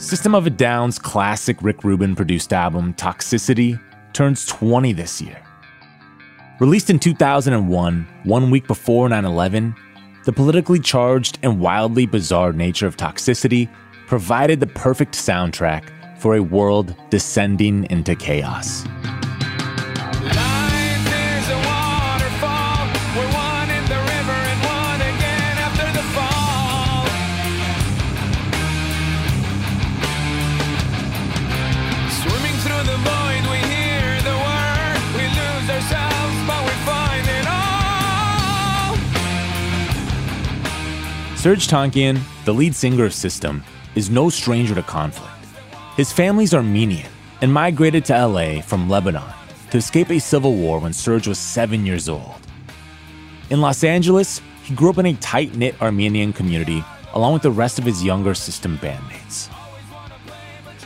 System of a Down's classic Rick Rubin produced album, Toxicity, turns 20 this year. Released in 2001, one week before 9 11, the politically charged and wildly bizarre nature of Toxicity provided the perfect soundtrack for a world descending into chaos. Serj Tankian, the lead singer of System, is no stranger to conflict. His family's Armenian and migrated to LA from Lebanon to escape a civil war when Serj was seven years old. In Los Angeles, he grew up in a tight knit Armenian community along with the rest of his younger System bandmates.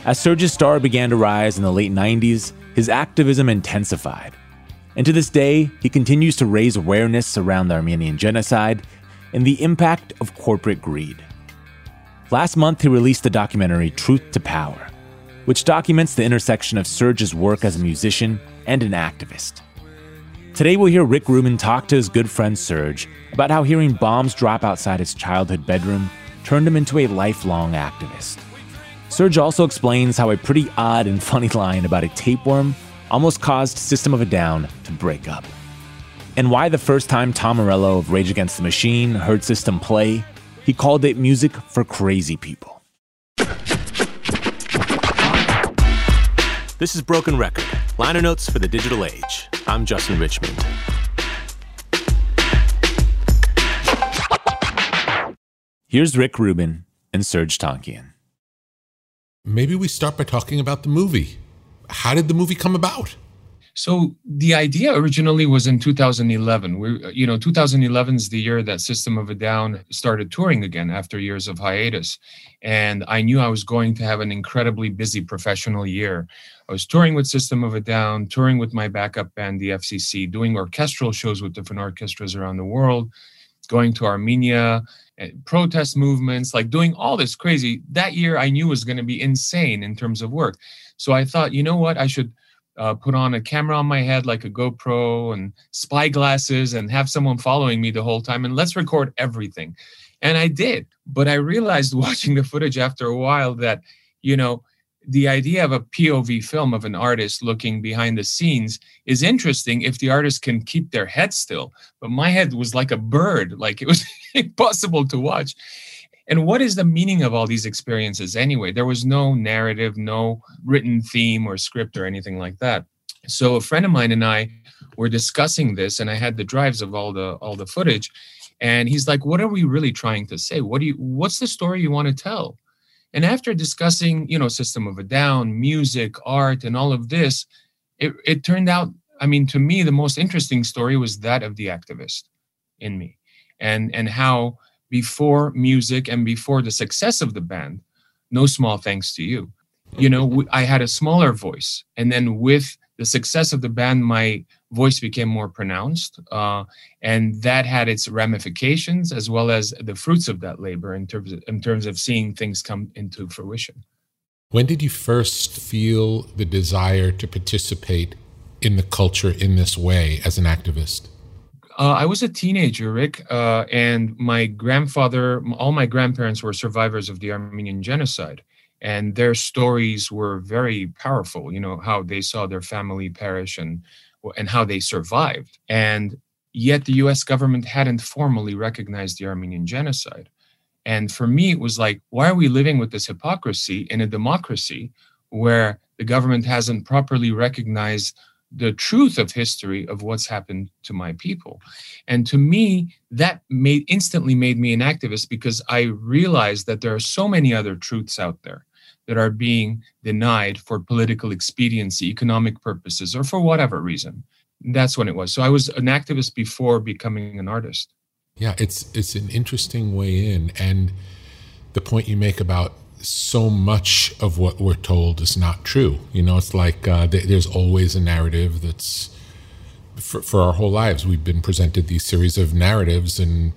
As Serj's star began to rise in the late 90s, his activism intensified. And to this day, he continues to raise awareness around the Armenian genocide and the impact of corporate greed. Last month, he released the documentary Truth to Power, which documents the intersection of Serj's work as a musician and an activist. Today, we'll hear Rick Rubin talk to his good friend Serj about how hearing bombs drop outside his childhood bedroom turned him into a lifelong activist. Serj also explains how a pretty odd and funny line about a tapeworm almost caused System of a Down to break up. And why the first time Tom Morello of Rage Against the Machine heard System play, he called it music for crazy people. This is Broken Record, liner notes for the digital age. I'm Justin Richmond. Here's Rick Rubin and Serj Tankian. Maybe we start by talking about the movie. How did the movie come about? So the idea originally was in 2011. We, you know, 2011 is the year that System of a Down started touring again after years of hiatus, and I knew I was going to have an incredibly busy professional year. I was touring with System of a Down, touring with my backup band, the FCC, doing orchestral shows with different orchestras around the world, going to Armenia, eh, protest movements, like doing all this crazy. That year, I knew was going to be insane in terms of work. So I thought, you know what, I should uh, put on a camera on my head like a GoPro and spy glasses and have someone following me the whole time and let's record everything. And I did. But I realized watching the footage after a while that, you know, the idea of a POV film of an artist looking behind the scenes is interesting if the artist can keep their head still. But my head was like a bird, like it was impossible to watch. And what is the meaning of all these experiences anyway? There was no narrative, no written theme or script or anything like that. So a friend of mine and I were discussing this, and I had the drives of all the all the footage, and he's like, "What are we really trying to say? What do you? What's the story you want to tell?" And after discussing, you know, System of a Down, music, art, and all of this, it, it turned out, I mean, to me, the most interesting story was that of the activist in me. And and how before music and before the success of the band, no small thanks to you. You know, I had a smaller voice. And then with the success of the band, my voice became more pronounced. Uh, and that had its ramifications as well as the fruits of that labor in terms of, in terms of seeing things come into fruition. When did you first feel the desire to participate in the culture in this way as an activist? Uh, I was a teenager, Rick, uh, and my grandfather, all my grandparents were survivors of the Armenian genocide and their stories were very powerful you know how they saw their family perish and and how they survived. And yet the US government hadn't formally recognized the Armenian genocide. And for me it was like why are we living with this hypocrisy in a democracy where the government hasn't properly recognized the truth of history of what's happened to my people. And to me that made instantly made me an activist because i realized that there are so many other truths out there that are being denied for political expediency economic purposes or for whatever reason. That's when it was. So i was an activist before becoming an artist. Yeah it's it's an interesting way in. And the point you make about so much of what we're told is not true. You know, it's like uh, th- there's always a narrative that's for, for our whole lives. We've been presented these series of narratives, and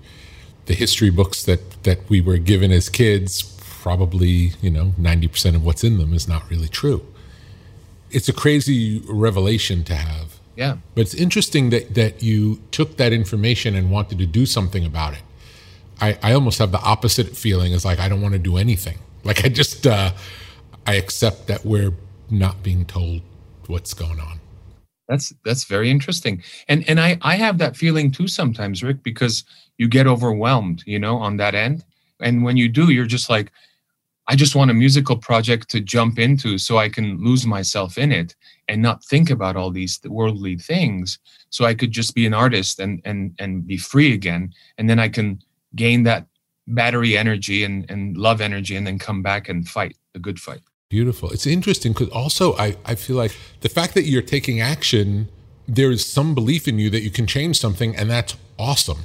the history books that that we were given as kids, probably you know, ninety percent of what's in them is not really true. It's a crazy revelation to have. Yeah, but it's interesting that that you took that information and wanted to do something about it. I, I almost have the opposite feeling. Is like I don't want to do anything. Like I just uh, I accept that we're not being told what's going on. That's that's very interesting. And and I I have that feeling too sometimes, Rick, because you get overwhelmed, you know, on that end. And when you do, you're just like, I just want a musical project to jump into so I can lose myself in it and not think about all these worldly things. So I could just be an artist and and and be free again. And then I can gain that battery energy and, and love energy and then come back and fight the good fight. Beautiful. It's interesting because also I, I feel like the fact that you're taking action, there is some belief in you that you can change something, and that's awesome.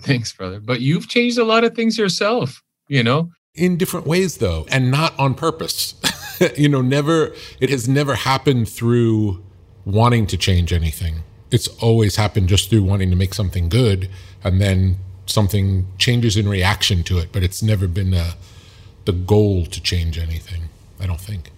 Thanks, brother. But you've changed a lot of things yourself, you know? In different ways, though, and not on purpose. you know, never, it has never happened through wanting to change anything. It's always happened just through wanting to make something good and then something changes in reaction to it, but it's never been a, the goal to change anything. I don't think.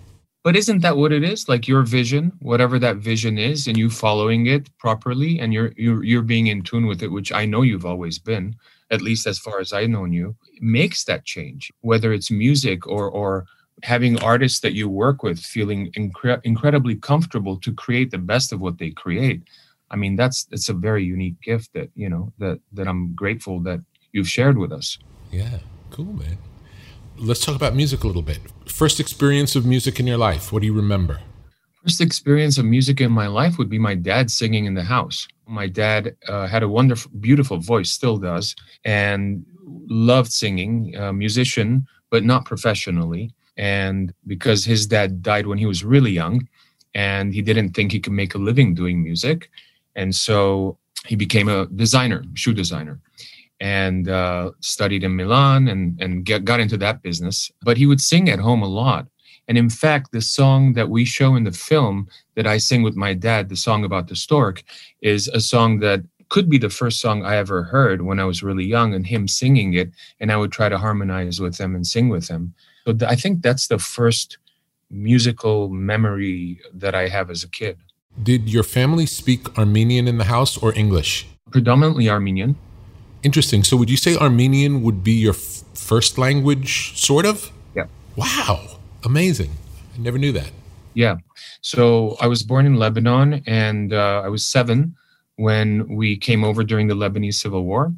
But isn't that what it is? Like your vision, whatever that vision is, and you following it properly, and you're you're you're being in tune with it, which I know you've always been, at least as far as I've known you, makes that change. Whether it's music or or having artists that you work with feeling incre- incredibly comfortable to create the best of what they create I mean, that's it's a very unique gift that you know that that I'm grateful that you've shared with us. Yeah, cool, man. Let's talk about music a little bit. First experience of music in your life. What do you remember? First experience of music in my life would be my dad singing in the house. My dad uh, had a wonderful, beautiful voice, still does, and loved singing. A musician, but not professionally. And because his dad died when he was really young, and he didn't think he could make a living doing music, and so he became a designer, shoe designer, and uh, studied in Milan and, and get, got into that business. But he would sing at home a lot. And in fact, the song that we show in the film that I sing with my dad, the song about the stork, is a song that could be the first song I ever heard when I was really young and him singing it. And I would try to harmonize with him and sing with him. So th- I think that's the first musical memory that I have as a kid. Did your family speak Armenian in the house or English? Predominantly Armenian. Interesting. So, would you say Armenian would be your f- first language, sort of? Yeah. Wow. Amazing. I never knew that. Yeah. So I was born in Lebanon and uh, I was seven when we came over during the Lebanese Civil War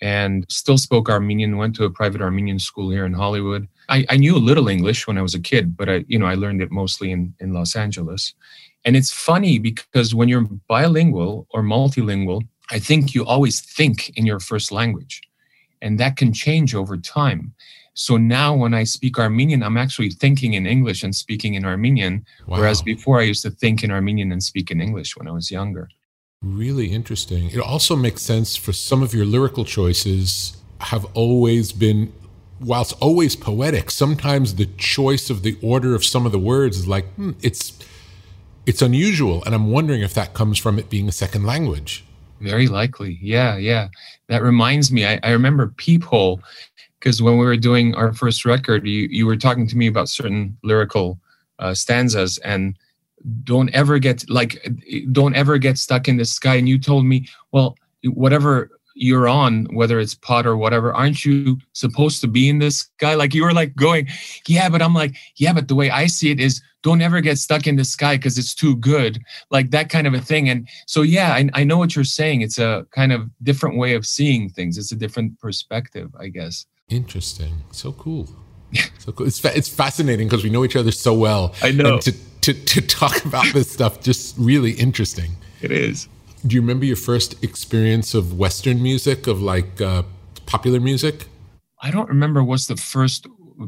and still spoke Armenian, went to a private Armenian school here in Hollywood. I, I knew a little English when I was a kid, but I, you know, I learned it mostly in, in Los Angeles. And it's funny because when you're bilingual or multilingual, I think you always think in your first language. And that can change over time. So now when I speak Armenian, I'm actually thinking in English and speaking in Armenian. Wow. Whereas before I used to think in Armenian and speak in English when I was younger. Really interesting. It also makes sense for some of your lyrical choices have always been, whilst always poetic, sometimes the choice of the order of some of the words is like, hmm, it's it's unusual. And I'm wondering if that comes from it being a second language. Very likely. Yeah, yeah. That reminds me, I, I remember Peephole, because when we were doing our first record, you, you were talking to me about certain lyrical uh, stanzas and don't ever get like don't ever get stuck in the sky and you told me well whatever you're on whether it's pot or whatever aren't you supposed to be in the sky like you were like going yeah but i'm like yeah but the way i see it is don't ever get stuck in the sky because it's too good like that kind of a thing and so yeah I, I know what you're saying it's a kind of different way of seeing things it's a different perspective i guess Interesting. So cool. so cool. It's, fa- it's fascinating because we know each other so well. I know. And to, to, to talk about this stuff, just really interesting. it is Do you remember your first experience of Western music, of like uh, popular music? I don't remember what's the first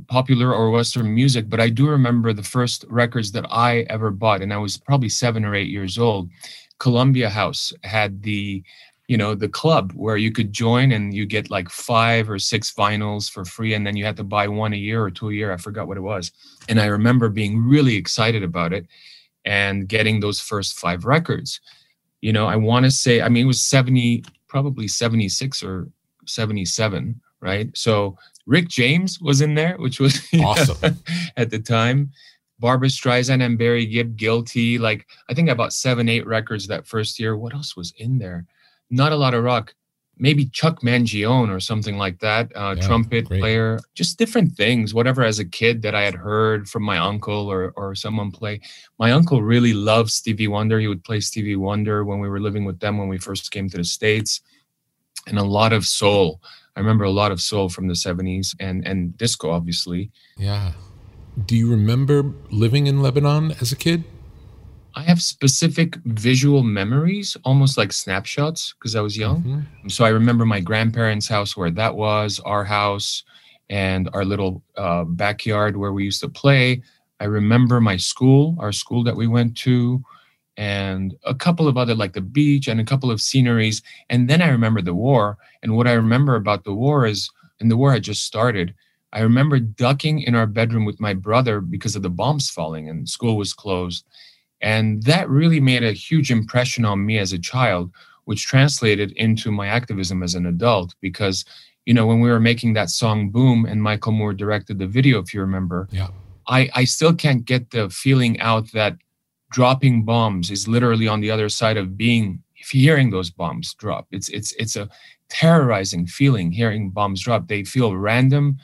popular or Western music, but I do remember the first records that I ever bought, and I was probably seven or eight years old. Columbia House had the, you know, the club where you could join and you get like five or six vinyls for free, and then you had to buy one a year or two a year. I forgot what it was. And I remember being really excited about it and getting those first five records. You know, I want to say, I mean, it was 70, probably 76 or 77, right? So Rick James was in there, which was Awesome. at the time. Barbra Streisand and Barry Gibb, Guilty. Like I think I bought seven, eight records that first year. What else was in there? Not a lot of rock. Maybe Chuck Mangione or something like that. Uh, Yeah, trumpet great. player. Just different things. Whatever as a kid that I had heard from my uncle or or someone play. My uncle really loved Stevie Wonder. He would play Stevie Wonder when we were living with them when we first came to the states, and a lot of soul. I remember a lot of soul from the 70s and and disco obviously. Yeah. Do you remember living in Lebanon as a kid? I have specific visual memories, almost like snapshots, because I was young. Mhm. So I remember my grandparents' house, where that was, our house, and our little uh, backyard where we used to play. I remember my school, our school that we went to, and a couple of other, like the beach and a couple of sceneries. And then I remember the war. And what I remember about the war is, and the war had just started. I remember ducking in our bedroom with my brother because of the bombs falling and school was closed. And that really made a huge impression on me as a child, which translated into my activism as an adult. Because, you know, when we were making that song Boom and Michael Moore directed the video, if you remember, Yeah. I, I still can't get the feeling out that dropping bombs is literally on the other side of being hearing those bombs drop. It's it's it's a terrorizing feeling hearing bombs drop. They feel random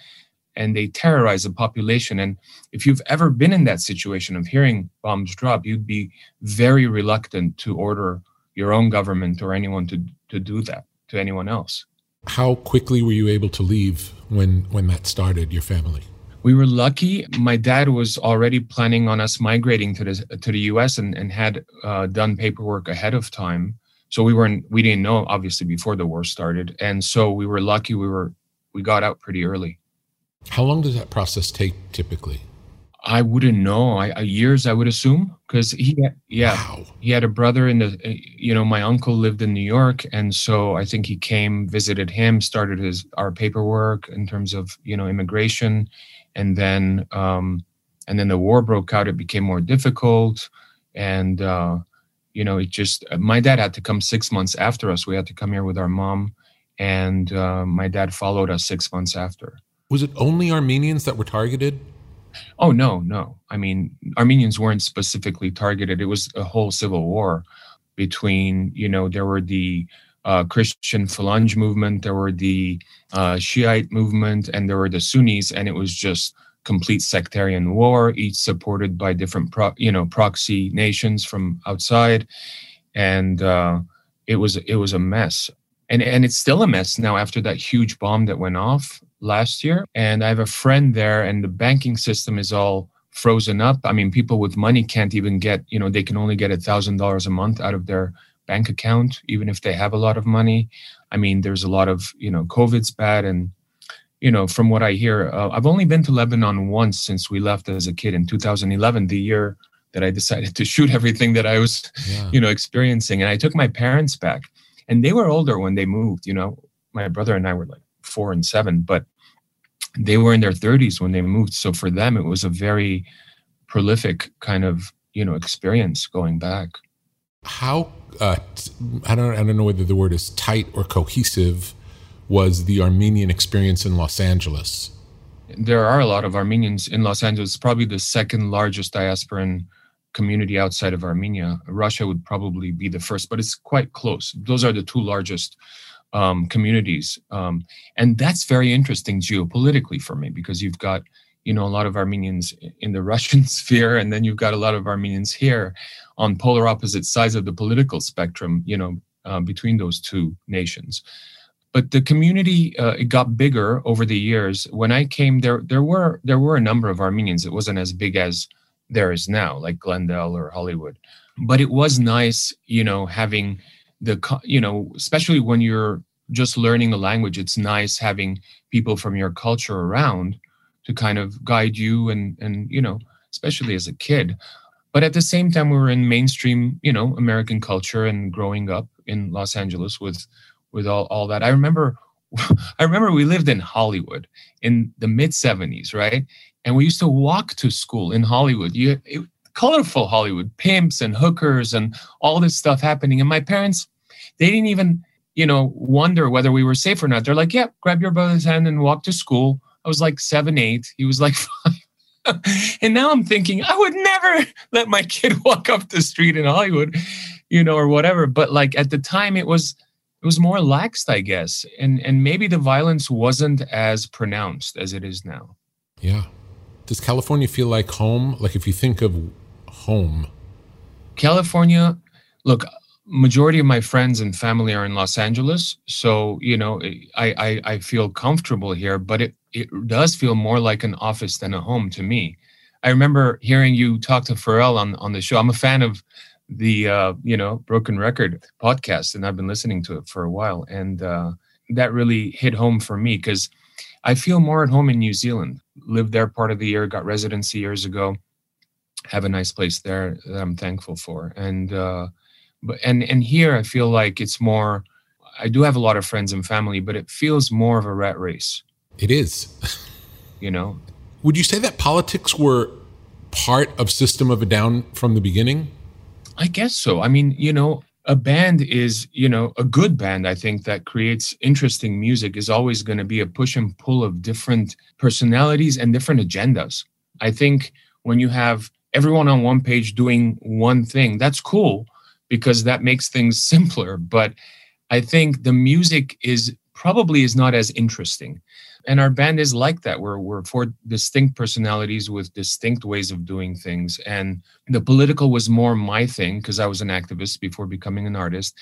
and they terrorize the population. And if you've ever been in that situation of hearing bombs drop, you'd be very reluctant to order your own government or anyone to to do that to anyone else. How quickly were you able to leave when when that started, your family? We were lucky. My dad was already planning on us migrating to the to the U.S. and, and had uh, done paperwork ahead of time. So we weren't we didn't know obviously before the war started, and so we were lucky. We were we got out pretty early. How long does that process take typically? I wouldn't know. I, years I would assume because he yeah Wow. he had a brother in the you know my uncle lived in New York and so I think he came visited him started his our paperwork in terms of you know immigration and then um and then the war broke out it became more difficult and uh you know it just my dad had to come 6 months after us we had to come here with our mom and uh, my dad followed us 6 months after Was it only Armenians that were targeted? Oh no, no. I mean, Armenians weren't specifically targeted. It was a whole civil war between, you know, there were the uh, Christian Phalange movement, there were the uh, Shiite movement, and there were the Sunnis, and it was just complete sectarian war, each supported by different, pro, you know, proxy nations from outside, and uh, it was it was a mess. And and it's still a mess now after that huge bomb that went off last year. And I have a friend there, and the banking system is all frozen up. I mean, people with money can't even get, you know, they can only get a thousand dollars a month out of their bank account, even if they have a lot of money. I mean, there's a lot of, you know, COVID's bad. And, you know, from what I hear, uh, I've only been to Lebanon once since we left as a kid in 2011, the year that I decided to shoot everything that I was, yeah. you know, experiencing. And I took my parents back and they were older when they moved, you know, my brother and I were like four and seven, but they were in their 30s when they moved so for them it was a very prolific kind of you know experience going back how uh, I don't I don't know whether the word is tight or cohesive was the Armenian experience in Los Angeles. There are a lot of Armenians in Los Angeles. Probably the second largest diasporan community outside of Armenia. Russia would probably be the first, but it's quite close. Those are the two largest um, communities, um, and that's very interesting geopolitically for me because you've got you know a lot of Armenians in the Russian sphere, and then you've got a lot of Armenians here on polar opposite sides of the political spectrum. You know, uh, between those two nations. But the community uh, it got bigger over the years. When I came there, there were there were a number of Armenians. It wasn't as big as there is now, like Glendale or Hollywood. But it was nice, you know, having the you know especially when you're just learning a language it's nice having people from your culture around to kind of guide you and and you know especially as a kid but at the same time we were in mainstream you know american culture and growing up in los angeles with with all, all that i remember i remember we lived in hollywood in the mid 70s right and we used to walk to school in hollywood you it, colorful Hollywood, pimps and hookers and all this stuff happening. And my parents, they didn't even, you know, wonder whether we were safe or not. They're like, yeah, grab your brother's hand and walk to school. I was like seven, eight. He was like five. and now I'm thinking, I would never let my kid walk up the street in Hollywood, you know, or whatever. But like at the time it was it was more laxed, I guess. And and maybe the violence wasn't as pronounced as it is now. Yeah. Does California feel like home? Like if you think of home? California, look, majority of my friends and family are in Los Angeles, so you know I I, I feel comfortable here, but it it does feel more like an office than a home to me. I remember hearing you talk to Pharrell on on the show. I'm a fan of the uh, you know Broken Record podcast, and I've been listening to it for a while, and uh, that really hit home for me because I feel more at home in New Zealand. Lived there part of the year, got residency years ago, have a nice place there that I'm thankful for. And uh, but and and here I feel like it's more. I do have a lot of friends and family, but it feels more of a rat race. It is. you know. Would you say that politics were part of System of a Down from the beginning? I guess so. I mean, you know, a band is, you know, a good band, I think, that creates interesting music is always going to be a push and pull of different personalities and different agendas. I think when you have everyone on one page doing one thing. That's cool because that makes things simpler. But I think the music is probably is not as interesting. And our band is like that. We're we're four distinct personalities with distinct ways of doing things. And the political was more my thing because I was an activist before becoming an artist.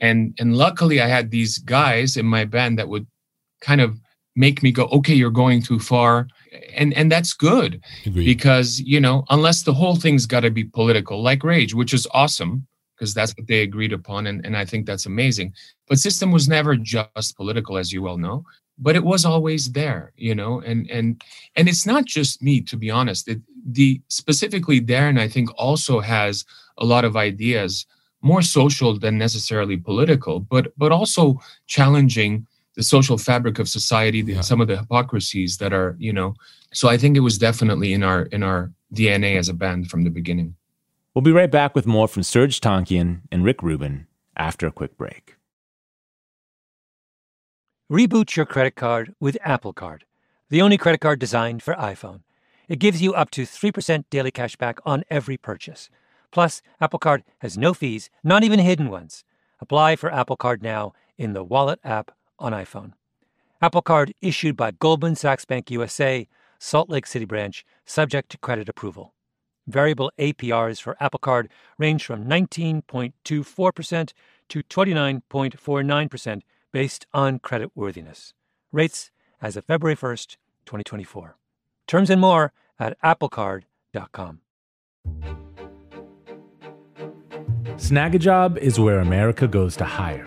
And and luckily I had these guys in my band that would kind of make me go, okay, you're going too far and and that's good Agreed. because you know unless the whole thing's got to be political like rage which is awesome because that's what they agreed upon and, and i think that's amazing but system was never just political as you well know but it was always there you know and and and it's not just me to be honest it, the specifically daron i think also has a lot of ideas more social than necessarily political but but also challenging the social fabric of society, the, yeah. some of the hypocrisies that are, you know. So I think it was definitely in our in our DNA as a band from the beginning. We'll be right back with more from Serj Tankian and Rick Rubin after a quick break. Reboot your credit card with Apple Card, the only credit card designed for iPhone. It gives you up to 3% daily cash back on every purchase. Plus, Apple Card has no fees, not even hidden ones. Apply for Apple Card now in the Wallet app on iPhone. Apple Card issued by Goldman Sachs Bank USA, Salt Lake City branch, subject to credit approval. Variable APRs for Apple Card range from 19.24% to 29.49% based on credit worthiness. Rates as of February 1st, 2024. Terms and more at applecard.com. Snagajob is where America goes to hire,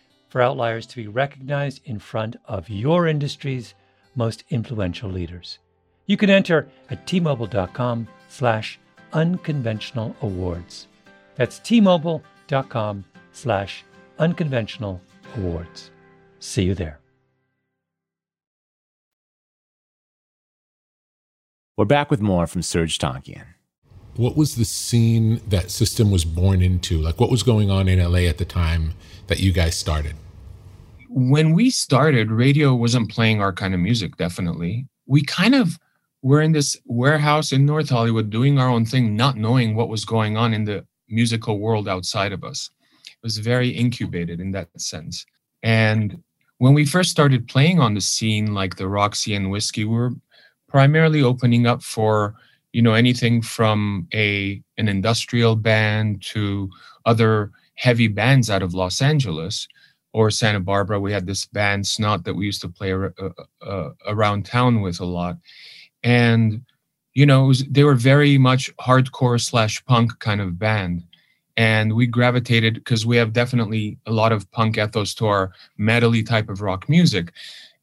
for outliers to be recognized in front of your industry's most influential leaders. You can enter at tmobile.com slash unconventional awards. That's tmobile.com slash unconventional awards. See you there. We're back with more from Serj Tankian. What was the scene that system was born into? Like what was going on in LA at the time that you guys started? when we started, radio wasn't playing our kind of music, definitely. We kind of were in this warehouse in North Hollywood doing our own thing, not knowing what was going on in the musical world outside of us. It was very incubated in that sense. And when we first started playing on the scene, like the Roxy and Whisky, we were primarily opening up for you know anything from a an industrial band to other heavy bands out of Los Angeles or Santa Barbara. We had this band Snot that we used to play uh, uh, around town with a lot, and you know was, they were very much hardcore slash punk kind of band, and we gravitated because we have definitely a lot of punk ethos to our metally type of rock music,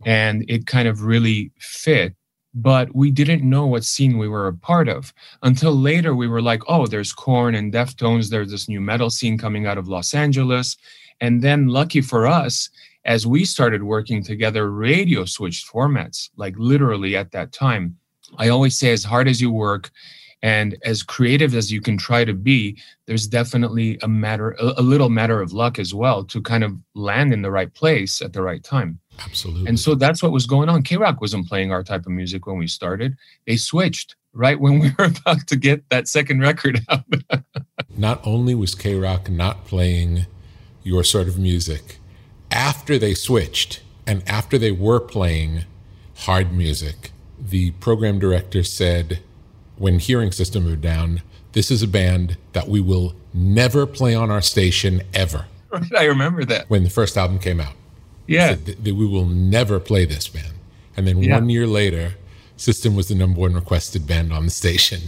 and it kind of really fit. But we didn't know what scene we were a part of until later. We were like, "Oh, there's Korn and Deftones. There's this nu metal scene coming out of Los Angeles." And then, lucky for us, as we started working together, radio switched formats, like literally at that time. I always say, as hard as you work and as creative as you can try to be, there's definitely a matter, a, little matter of luck as well to kind of land in the right place at the right time. Absolutely. And so that's what was going on. KROQ wasn't playing our type of music when we started. They switched right when we were about to get that second record out. not only was KROQ not playing your sort of music after they switched and after they were playing hard music. The program director said, when hearing System of Down, this is a band that we will never play on our station ever. Right, I remember that. When the first album came out, Yeah. said we will never play this band. And then Yeah. one year later, System was the number one requested band on the station.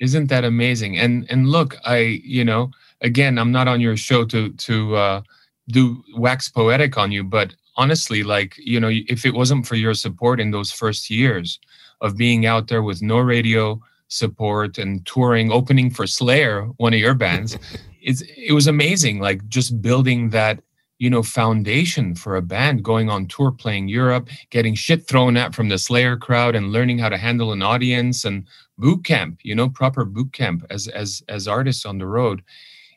Isn't that amazing? And and look, I you know, again, I'm not on your show to to uh, do wax poetic on you, but honestly, like you know, if it wasn't for your support in those first years of being out there with no radio support and touring, opening for Slayer, one of your bands, it's it was amazing. Like just building that you know foundation for a band going on tour playing europe getting shit thrown at from the slayer crowd and learning how to handle an audience and boot camp you know proper boot camp as as as artists on the road.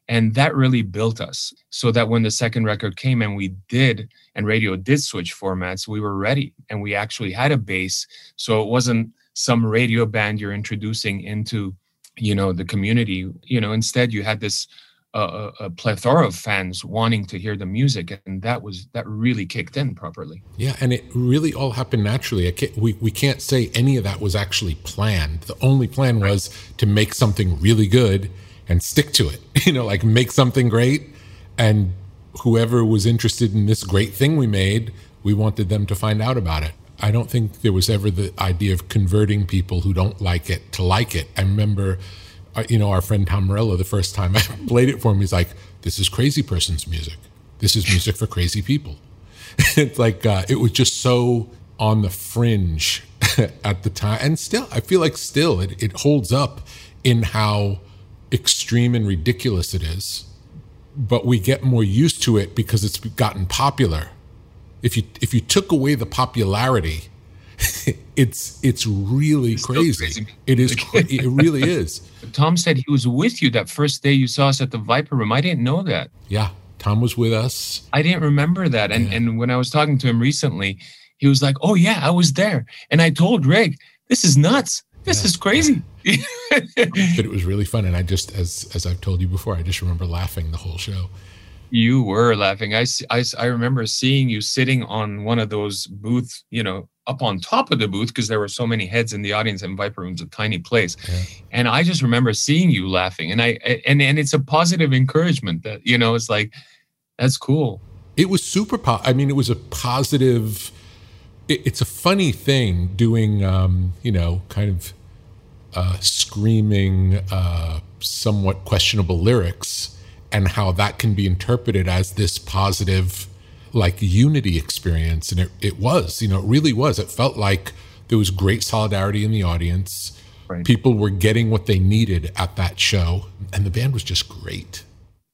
And that really built us so that when the second record came and we did and radio did switch formats we were ready and we actually had a base so it wasn't some radio band you're introducing into you know the community. You know instead you had this a, a plethora of fans wanting to hear the music and that was that really kicked in properly Yeah, and it really all happened naturally. I can't, we, we can't say any of that was actually planned. The only plan was to make something really good and stick to it. You know, like make something great, and whoever was interested in this great thing we made, we wanted them to find out about it. I don't think there was ever the idea of converting people who don't like it to like it. I remember, you know, our friend Tom Morello, the first time I played it for him, he's like, "This is crazy person's music. This is music for crazy people." it's like uh, it was just so on the fringe at the time and still i feel like still it, it holds up in how extreme and ridiculous it is but we get more used to it because it's gotten popular if you if you took away the popularity it's it's really still crazy. crazy. it is cra- it really is tom said he was with you that first day you saw us at the viper room i didn't know that yeah tom was with us I didn't remember that. And Yeah. and when I was talking to him recently, he was like, "Oh yeah, I was there." And I told Rick, "This is nuts. This Yeah. is crazy." but it was really fun and i just as as i've told you before i just remember laughing the whole show you were laughing. i i remember seeing you sitting on one of those booths, you know, up on top of the booth because there were so many heads in the audience and Viper Room's a tiny place. Yeah. And I just remember seeing you laughing. And I and and it's a positive encouragement that, you know, it's like that's cool. it was super po- i mean it was a positive it, it's a funny thing doing um you know kind of uh screaming uh somewhat questionable lyrics and how that can be interpreted as this positive like unity experience and it, it was you know it really was it felt like there was great solidarity in the audience Right. people were getting what they needed at that show and the band was just great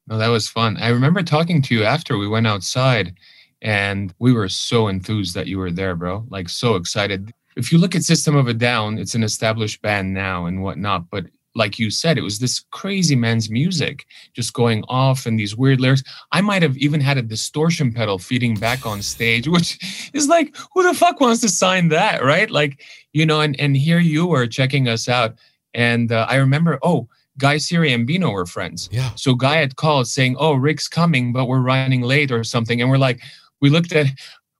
No, that was fun. I remember talking to you after we went outside and we were so enthused that you were there, bro. Like so excited. If you look at System of a Down, it's an established band now and whatnot. But like you said, it was this crazy man's music just going off and these weird lyrics. I might have even had a distortion pedal feeding back on stage, which is like, who the fuck wants to sign that? Right. Like, you know, and, and here you were checking us out. And uh, I remember, oh, Guy Oseary and Beno were friends. yeah So Guy had called saying, "Oh, Rick's coming, but we're running late or something." And we're like, we looked at,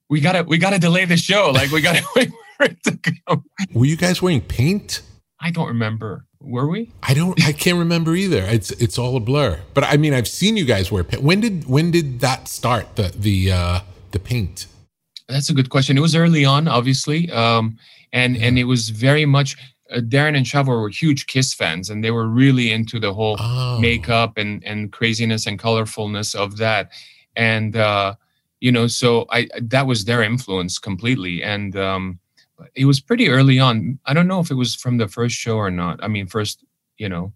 we gotta, we gotta delay the show. Like we gotta wait for it to come. were you guys wearing paint I don't remember. Were we? I don't. I can't remember either. It's it's all a blur. But I mean, I've seen you guys wear paint. When did when did that start? The the uh, the paint. That's a good question. It was early on, obviously, um, and and it was very much. Uh, Daron and Shavo were huge Kiss fans, and they were really into the whole Oh, makeup and and craziness and colorfulness of that and uh you know so i that was their influence completely and um it was pretty early on i don't know if it was from the first show or not i mean first you know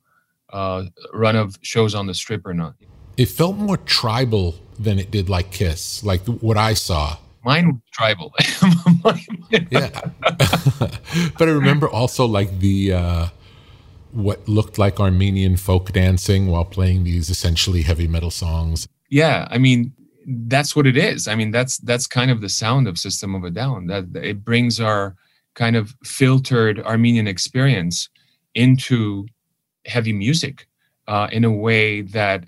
uh run of shows on the strip or not It felt more tribal than it did like Kiss. Like what I saw. mine was tribal Mine- Yeah. but I remember also like the uh, what looked like Armenian folk dancing while playing these essentially heavy metal songs. yeah i mean that's what it is i mean that's that's kind of the sound of system of a down that it brings our kind of filtered armenian experience into heavy music uh, in a way that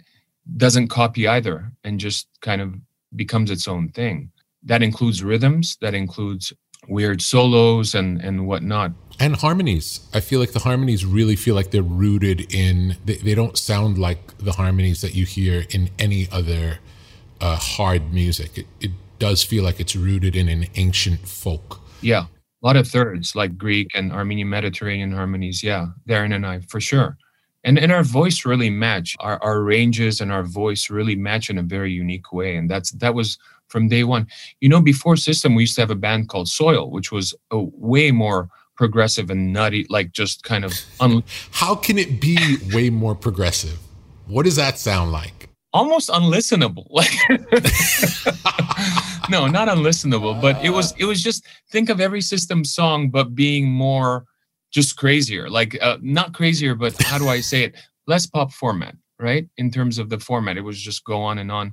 doesn't copy either and just kind of becomes its own thing that includes rhythms that includes weird solos and and whatnot and harmonies. I feel like the harmonies really feel like they're rooted in. They, they don't sound like the harmonies that you hear in any other uh, hard music. It, it does feel like it's rooted in an ancient folk. Yeah, a lot of thirds like Greek and Armenian Mediterranean harmonies. Yeah, Daron and I for sure. And and our voice really match. Our our ranges and our voice really match in a very unique way. And that's that was from day one. You know, before System, we used to have a band called Soil, which was a way more progressive and nutty, like just kind of. Un- How can it be way more progressive? What does that sound like? Almost unlistenable. Like no not unlistenable but it was it was just think of every system song but being more just crazier like uh, not crazier but how do i say it? Less pop format right? In terms of the format it was just go on and on.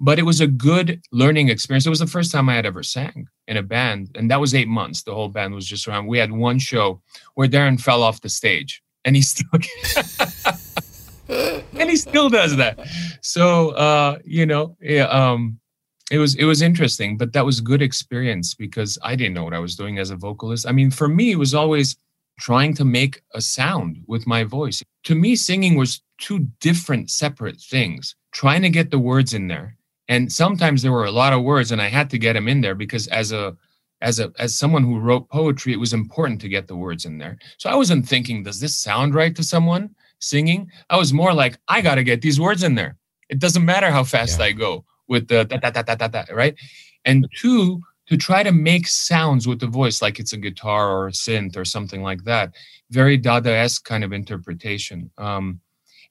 But it was a good learning experience. It was the first time i had ever sang in a band and that was eight months. The whole band was just around. We had one show where daron fell off the stage and he still and he still does that. So uh you know yeah um it was it was interesting but that was a good experience because i didn't know what i was doing as a vocalist. I mean for me it was always trying to make a sound with my voice. To me singing was two different separate things. Trying to get the words in there. And sometimes there were a lot of words and i had to get them in there because as a as a as someone who wrote poetry it was important to get the words in there. So i wasn't thinking does this sound right to someone singing i was more like i got to get these words in there it doesn't matter how fast Yeah. i go with the da, da, da, da, da, da, right and two to try to make sounds with the voice like it's a guitar or a synth or something like that very dada-esque kind of interpretation um,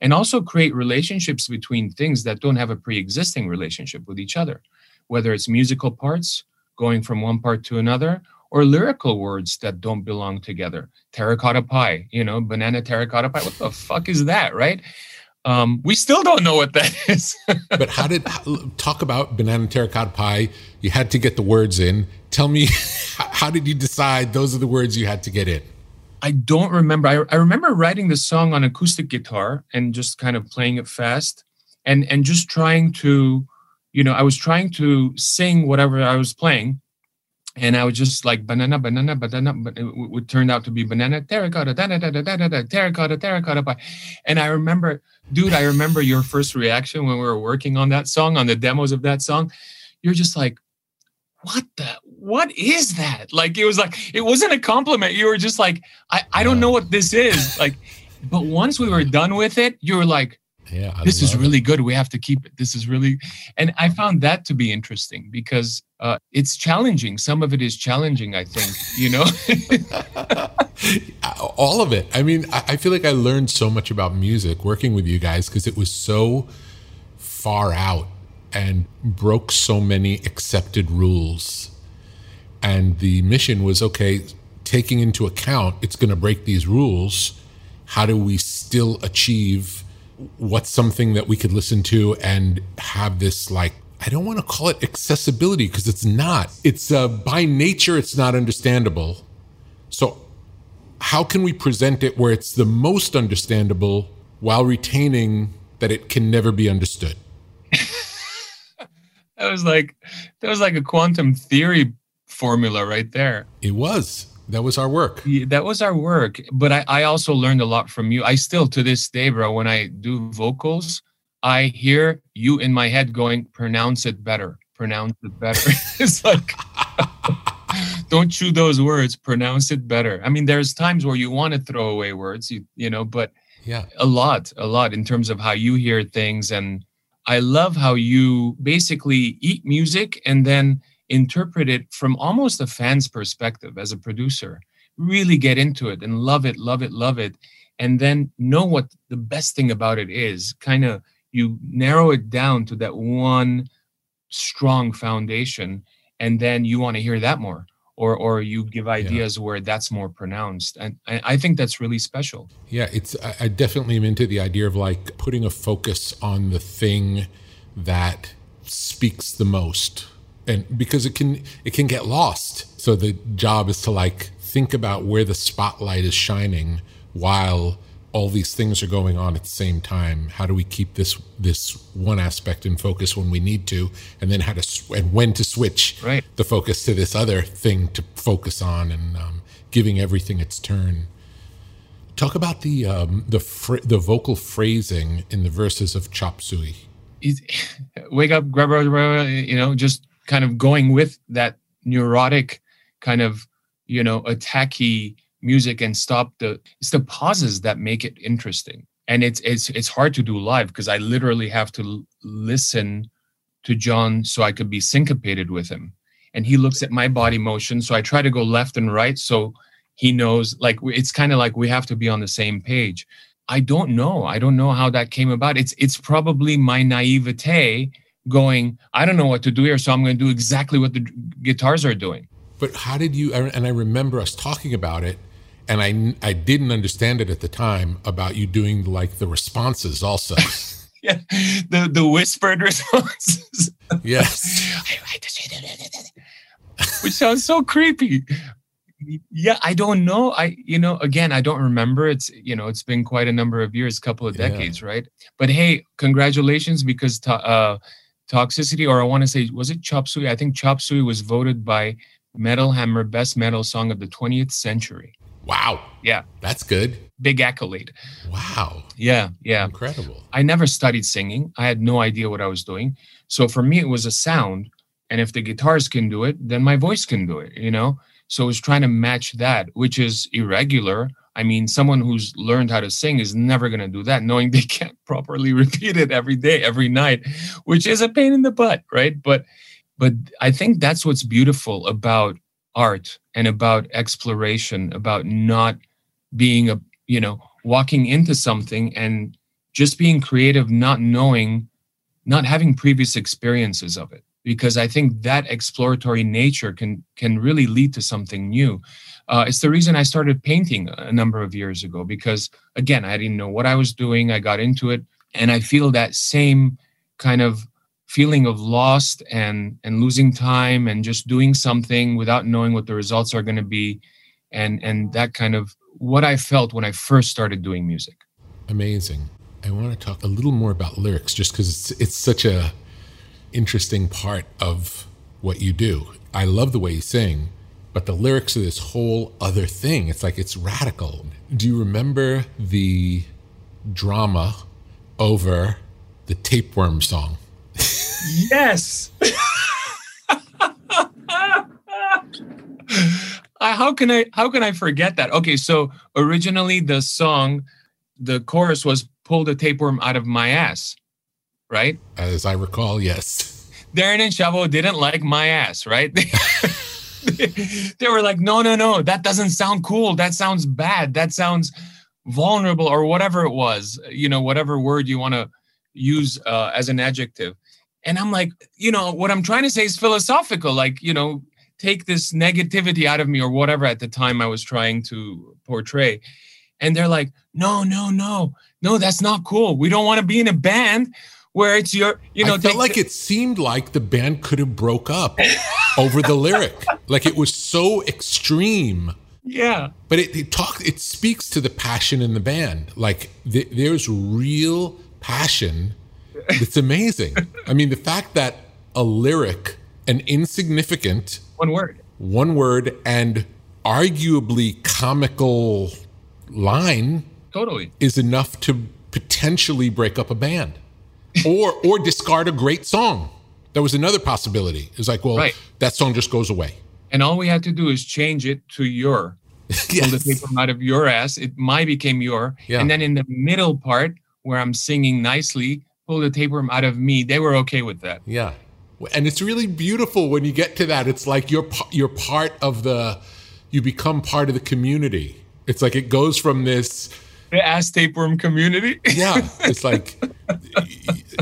and also create relationships between things that don't have a pre-existing relationship with each other whether it's musical parts going from one part to another or lyrical words that don't belong together terracotta pie you know banana terracotta pie what the fuck is that right um, we still don't know what that is But how did talk about banana terracotta pie? You had to get the words in. Tell me, how did you decide those are the words you had to get in? I don't remember. I, I remember writing the song on acoustic guitar and just kind of playing it fast and and just trying to, you know, I was trying to sing whatever I was playing. And I was just like banana, banana, banana, but it w- would turn out to be banana, terracotta, da da da da da da da, terracotta, terracotta pie. And I remember, dude, I remember your first reaction when we were working on that song, on the demos of that song. You're just like, what the what is that like it was like it wasn't a compliment you were just like i i don't know what this is like but once we were done with it you were like Yeah, I this is love it. really good we have to keep it this is really and i found that to be interesting because uh it's challenging some of it is challenging i think you know all of it. I mean, I I feel like I learned so much about music working with you guys because it was so far out and broke so many accepted rules. And the mission was okay, taking into account it's going to break these rules. How do we still achieve what's something that we could listen to and have this like I don't want to call it accessibility because it's not. It's uh, by nature it's not understandable. So how can we present it where it's the most understandable while retaining that it can never be understood? that was like that was like a quantum theory formula right there It was. That was our work. Yeah, that was our work but I, I also learned a lot from you i still to this day bro when i do vocals i hear you in my head going pronounce it better pronounce it better it's like don't chew those words pronounce it better i mean there's times where you want to throw away words you, you know but Yeah. a lot a lot in terms of how you hear things and i love how you basically eat music and then interpret it from almost a fan's perspective as a producer. Really get into it and love it love it love it and then know what the best thing about it is. Kind of you narrow it down to that one strong foundation and then you want to hear that more or or you give ideas where that's more pronounced and I, I think that's really special. Yeah, it's I, I definitely am into the idea of like putting a focus on the thing that speaks the most. And because it can it can get lost. So the job is to like think about where the spotlight is shining while all these things are going on at the same time. How do we keep this this one aspect in focus when we need to, and then how to and when to switch Right. the focus to this other thing to focus on? And um, giving everything its turn. Talk about the um, the fr- the vocal phrasing in the verses of Chop Suey. He's- wake up, grab, you know, just kind of going with that neurotic kind of, you know, attacky music and stop the it's the pauses that make it interesting. And it's it's it's hard to do live because I literally have to l- listen to John so I could be syncopated with him. And he looks at my body motion, so I try to go left and right so he knows like it's kind of like we have to be on the same page. I don't know. I don't know how that came about. It's it's probably my naivete going, I don't know what to do here, so I'm going to do exactly what the guitars are doing. But how did you? And I remember us talking about it, and I I didn't understand it at the time about you doing like the responses also. Yeah, the the whispered responses, yes. which sounds so creepy. Yeah, I don't know. I you know, again, I don't remember. It's you know, it's been quite a number of years, couple of Yeah. decades, right? But hey, congratulations because to, uh, toxicity, or I want to say, was it Chop Suey? I think Chop Suey was voted by Metal Hammer best metal song of the 20th century. Wow. Yeah, That's good. big accolade. Wow. Yeah, yeah. Incredible. I never studied singing. I had no idea what I was doing. So for me, it was a sound. And if the guitars can do it, then my voice can do it, you know? So I was trying to match that, which is irregular. I mean, someone who's learned how to sing is never going to do that, knowing they can't properly repeat it every day, every night, which is a pain in the butt, right? But but I think that's what's beautiful about art and about exploration, about not being a, you know, walking into something and just being creative, not knowing, not having previous experiences of it. Because I think that exploratory nature can can really lead to something new. Uh, it's the reason I started painting a number of years ago. Because again, I didn't know what I was doing. I got into it, and I feel that same kind of feeling of lost and and losing time and just doing something without knowing what the results are going to be, and and that kind of what I felt when I first started doing music. Amazing. I want to talk a little more about lyrics just because it's, it's such a interesting part of what you do. I love the way you sing, but the lyrics are this whole other thing. It's like it's radical. Do you remember the drama over the tapeworm song? Yes. Uh, how can I how can I forget that? Okay, so originally the song, the chorus was "Pull the tapeworm out of my ass," right? As I recall, yes. Daron and Shavo didn't like my ass, right? they were like, no, no, no, that doesn't sound cool. That sounds bad. That sounds vulnerable, or whatever it was. You know, whatever word you want to use uh, as an adjective. And I'm like, you know, what I'm trying to say is philosophical. Like, you know, take this negativity out of me, or whatever at the time I was trying to portray. And they're like, no, no, no, no, that's not cool. We don't want to be in a band where it's your, you know, I felt like it seemed like the band could have broke up over the lyric. Like it was so extreme. yeah. But it, it talk it speaks to the passion in the band. Like th- there's real passion. It's amazing. I mean, the fact that a lyric, an insignificant One word. one word and arguably comical line Totally. is enough to potentially break up a band or or discard a great song. That was another possibility. It's like, well, Right. that song just goes away. And all we had to do is change it to your. Pull the Yes. paper out of your ass. It my became your. Yeah. And then in the middle part where I'm singing nicely, pull the tapeworm out of me. They were okay with that. Yeah. And it's really beautiful when you get to that. It's like you're you're part of the you become part of the community. It's like it goes from this The ass tapeworm community. yeah, it's like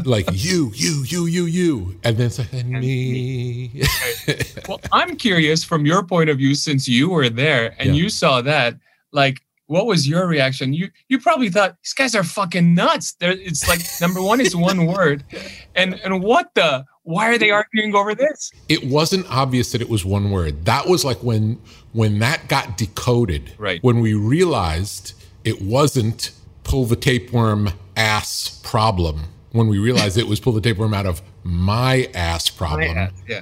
like you, you, you, you, you, and then it's like and me. well, I'm curious from your point of view, since you were there and Yeah. you saw that, like, what was your reaction? You you probably thought these guys are fucking nuts. They're, it's like number one is one word, and and what the? Why are they arguing over this? it wasn't obvious that it was one word. That was like when when that got decoded. Right. When we realized it wasn't pull the tapeworm ass problem. When we realized it was pull the tapeworm out of my ass problem. Yeah,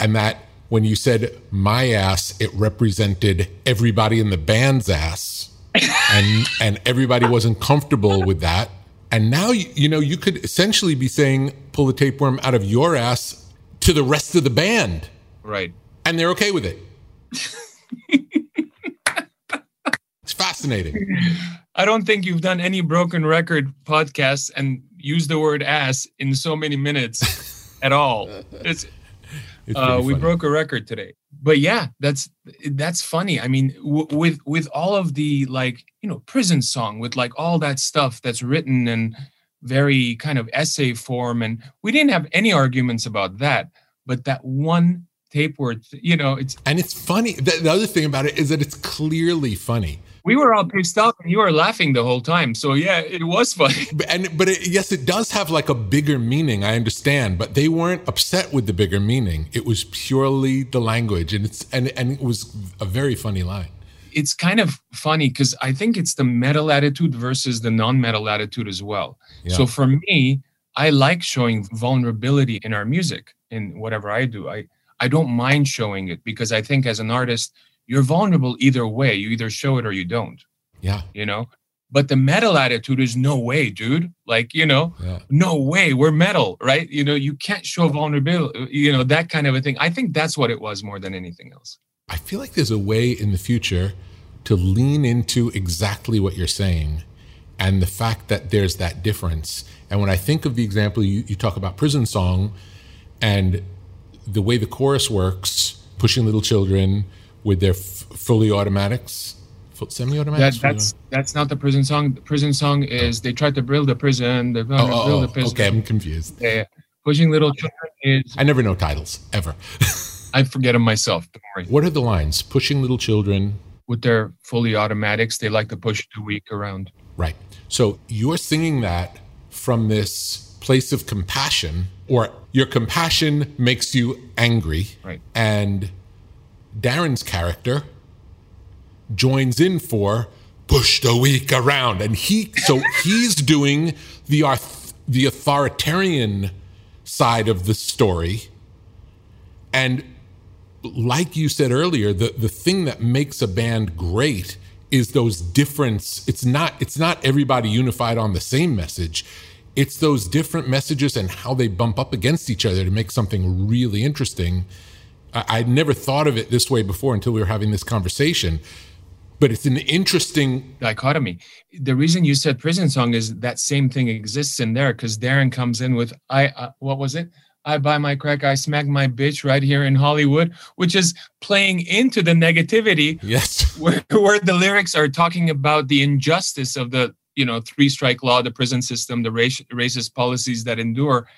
and that when you said my ass, it represented everybody in the band's ass, and and everybody wasn't comfortable with that. And now you, you know you could essentially be saying pull the tapeworm out of your ass to the rest of the band, Right. and they're okay with it. it's fascinating. I don't think you've done any broken record podcasts and used the word ass in so many minutes at all. It's It's uh, we broke a record today. But yeah, that's that's funny. I mean, w- with with all of the like you know prison song with like all that stuff that's written and very kind of essay form, and we didn't have any arguments about that. But that one tape word, you know, it's And it's funny. The, the other thing about it is that it's clearly funny. We were all pissed off and you were laughing the whole time. So yeah, it was funny. But- And but it, yes, it does have like a bigger meaning. I understand, but they weren't upset with the bigger meaning. It was purely the language, and it's and and it was a very funny line. it's kind of funny because I think it's the metal attitude versus the non-metal attitude as well. Yeah. So for me, I like showing vulnerability in our music in whatever I do. I I don't mind showing it because I think as an artist, you're vulnerable either way. You either show it or you don't, Yeah, you know? But the metal attitude is no way, dude. Like, you know, yeah. no way, we're metal, right? You know, you can't show vulnerability, you know, that kind of a thing. I think that's what it was more than anything else. I feel like there's a way in the future to lean into exactly what you're saying and the fact that there's that difference. And when I think of the example you, you talk about prison song and the way the chorus works, pushing little children with their f- fully automatics, semi-automatics. That, that's that's not the prison song. The prison song is they tried to build a prison. They tried oh, to oh, build oh, a prison. okay. I'm confused. Yeah. Pushing little children is I never know titles ever. I forget them myself. Don't worry. what are the lines? Pushing little children. With their fully automatics, they like to push the weak around. Right. So you're singing that from this place of compassion, or your compassion makes you angry. Right. And Daron's character joins in for push the weak around. And he, so he's doing the, the authoritarian side of the story. And like you said earlier, the, the thing that makes a band great is those difference. It's not it's not everybody unified on the same message. It's those different messages and how they bump up against each other to make something really interesting. I, I'd never thought of it this way before until we were having this conversation. But it's an interesting Dichotomy. The reason you said prison song is that same thing exists in there because Daron comes in with I. Uh, what was it? I buy my crack. I smack my bitch right here in Hollywood, which is playing into the negativity yes. where, where the lyrics are talking about the injustice of the you know three strike law the prison system the racist policies that endure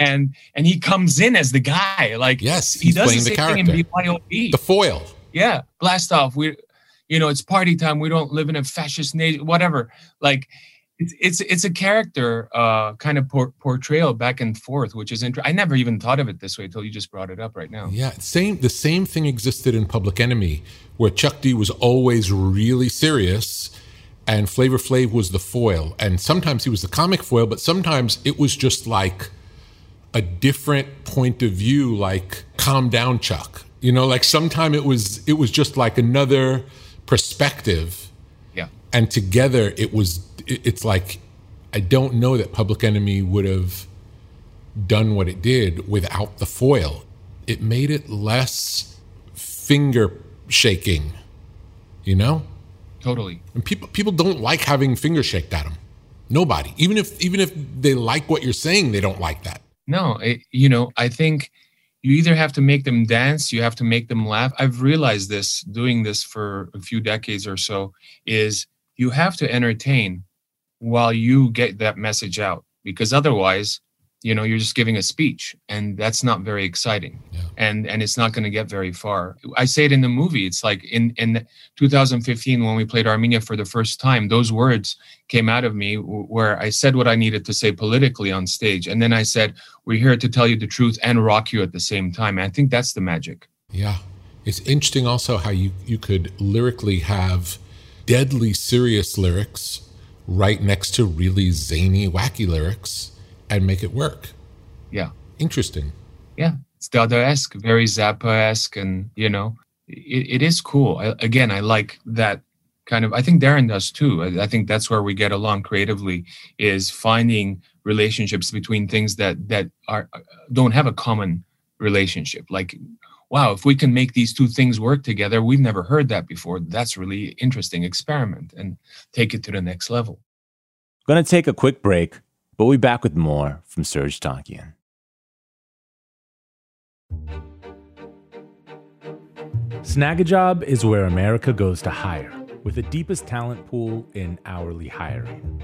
and and he comes in as the guy like Yes, he does playing the the thing in. BYOB. The foil. yeah blast off we you know it's party time we don't live in a fascist nation whatever like it's it's it's a character uh kind of por- portrayal back and forth which is interesting i never even thought of it this way until you just brought it up right now Yeah, same. The same thing existed in Public Enemy, where Chuck D was always really serious, and Flavor Flav was the foil. And sometimes he was the comic foil, but sometimes it was just like a different point of view. Like, calm down, Chuck. You know, like sometime it was it was just like another perspective, yeah and together it was. It, it's like I don't know that Public Enemy would have done what it did without the foil. It made it less finger shaking, you know? totally And people people don't like having finger shaked at them. Nobody. Even if even if they like what you're saying, they don't like that. No, it, you know, I think you either have to make them dance, you have to make them laugh. I've realized this doing this for a few decades or so is you have to entertain while you get that message out because otherwise, you know, you're just giving a speech and that's not very exciting. And and it's not going to get very far. I say it in the movie. It's like in in 2015 when we played Armenia for the first time, those words came out of me where I said what I needed to say politically on stage. And then I said, We're here to tell you the truth and rock you at the same time. And I think that's the magic. Yeah. It's interesting also how you, you could lyrically have deadly serious lyrics right next to really zany, wacky lyrics and make it work. Yeah. Interesting. Yeah. Dada-esque, very Zappa-esque, and you know, it, it is cool. I, again, I like that kind of. I think Daron does too. I, I think that's where we get along creatively is finding relationships between things that that are uh, don't have a common relationship. Like, wow, if we can make these two things work together, we've never heard that before. That's really interesting. Experiment and take it to the next level. Gonna take a quick break, but we'll be back with more from Serj Tankian. Snagajob is where America goes to hire, with the deepest talent pool in hourly hiring.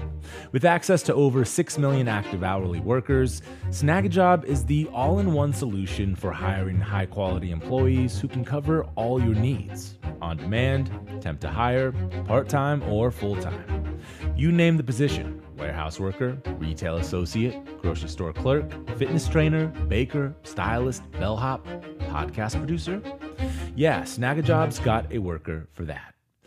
With access to over 6 million active hourly workers, Snagajob is the all in one solution for hiring high quality employees who can cover all your needs on demand, temp to hire, part time, or full time. You name the position warehouse worker, retail associate, grocery store clerk, fitness trainer, baker, stylist, bellhop, podcast producer. Yeah, Snagajob's got a worker for that.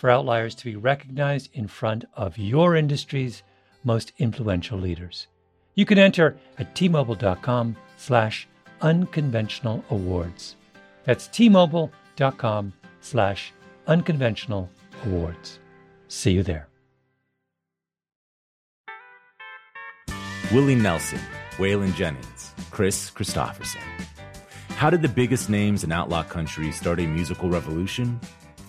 for outliers to be recognized in front of your industry's most influential leaders. You can enter at tmobile.com slash unconventional awards. That's tmobile.com slash unconventional awards. See you there. Willie Nelson, Waylon Jennings, Kris Kristofferson. How did the biggest names in outlaw country start a musical revolution?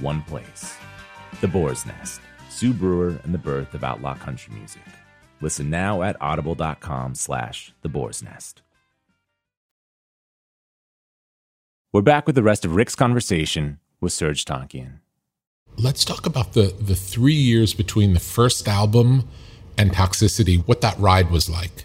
one place. The Boar's Nest, Sue Brewer and the birth of outlaw country music. Listen now at audible.com slash the boar's nest. We're back with the rest of Rick's conversation with Serj Tankian. Let's talk about the, the three years between the first album and Toxicity, what that ride was like.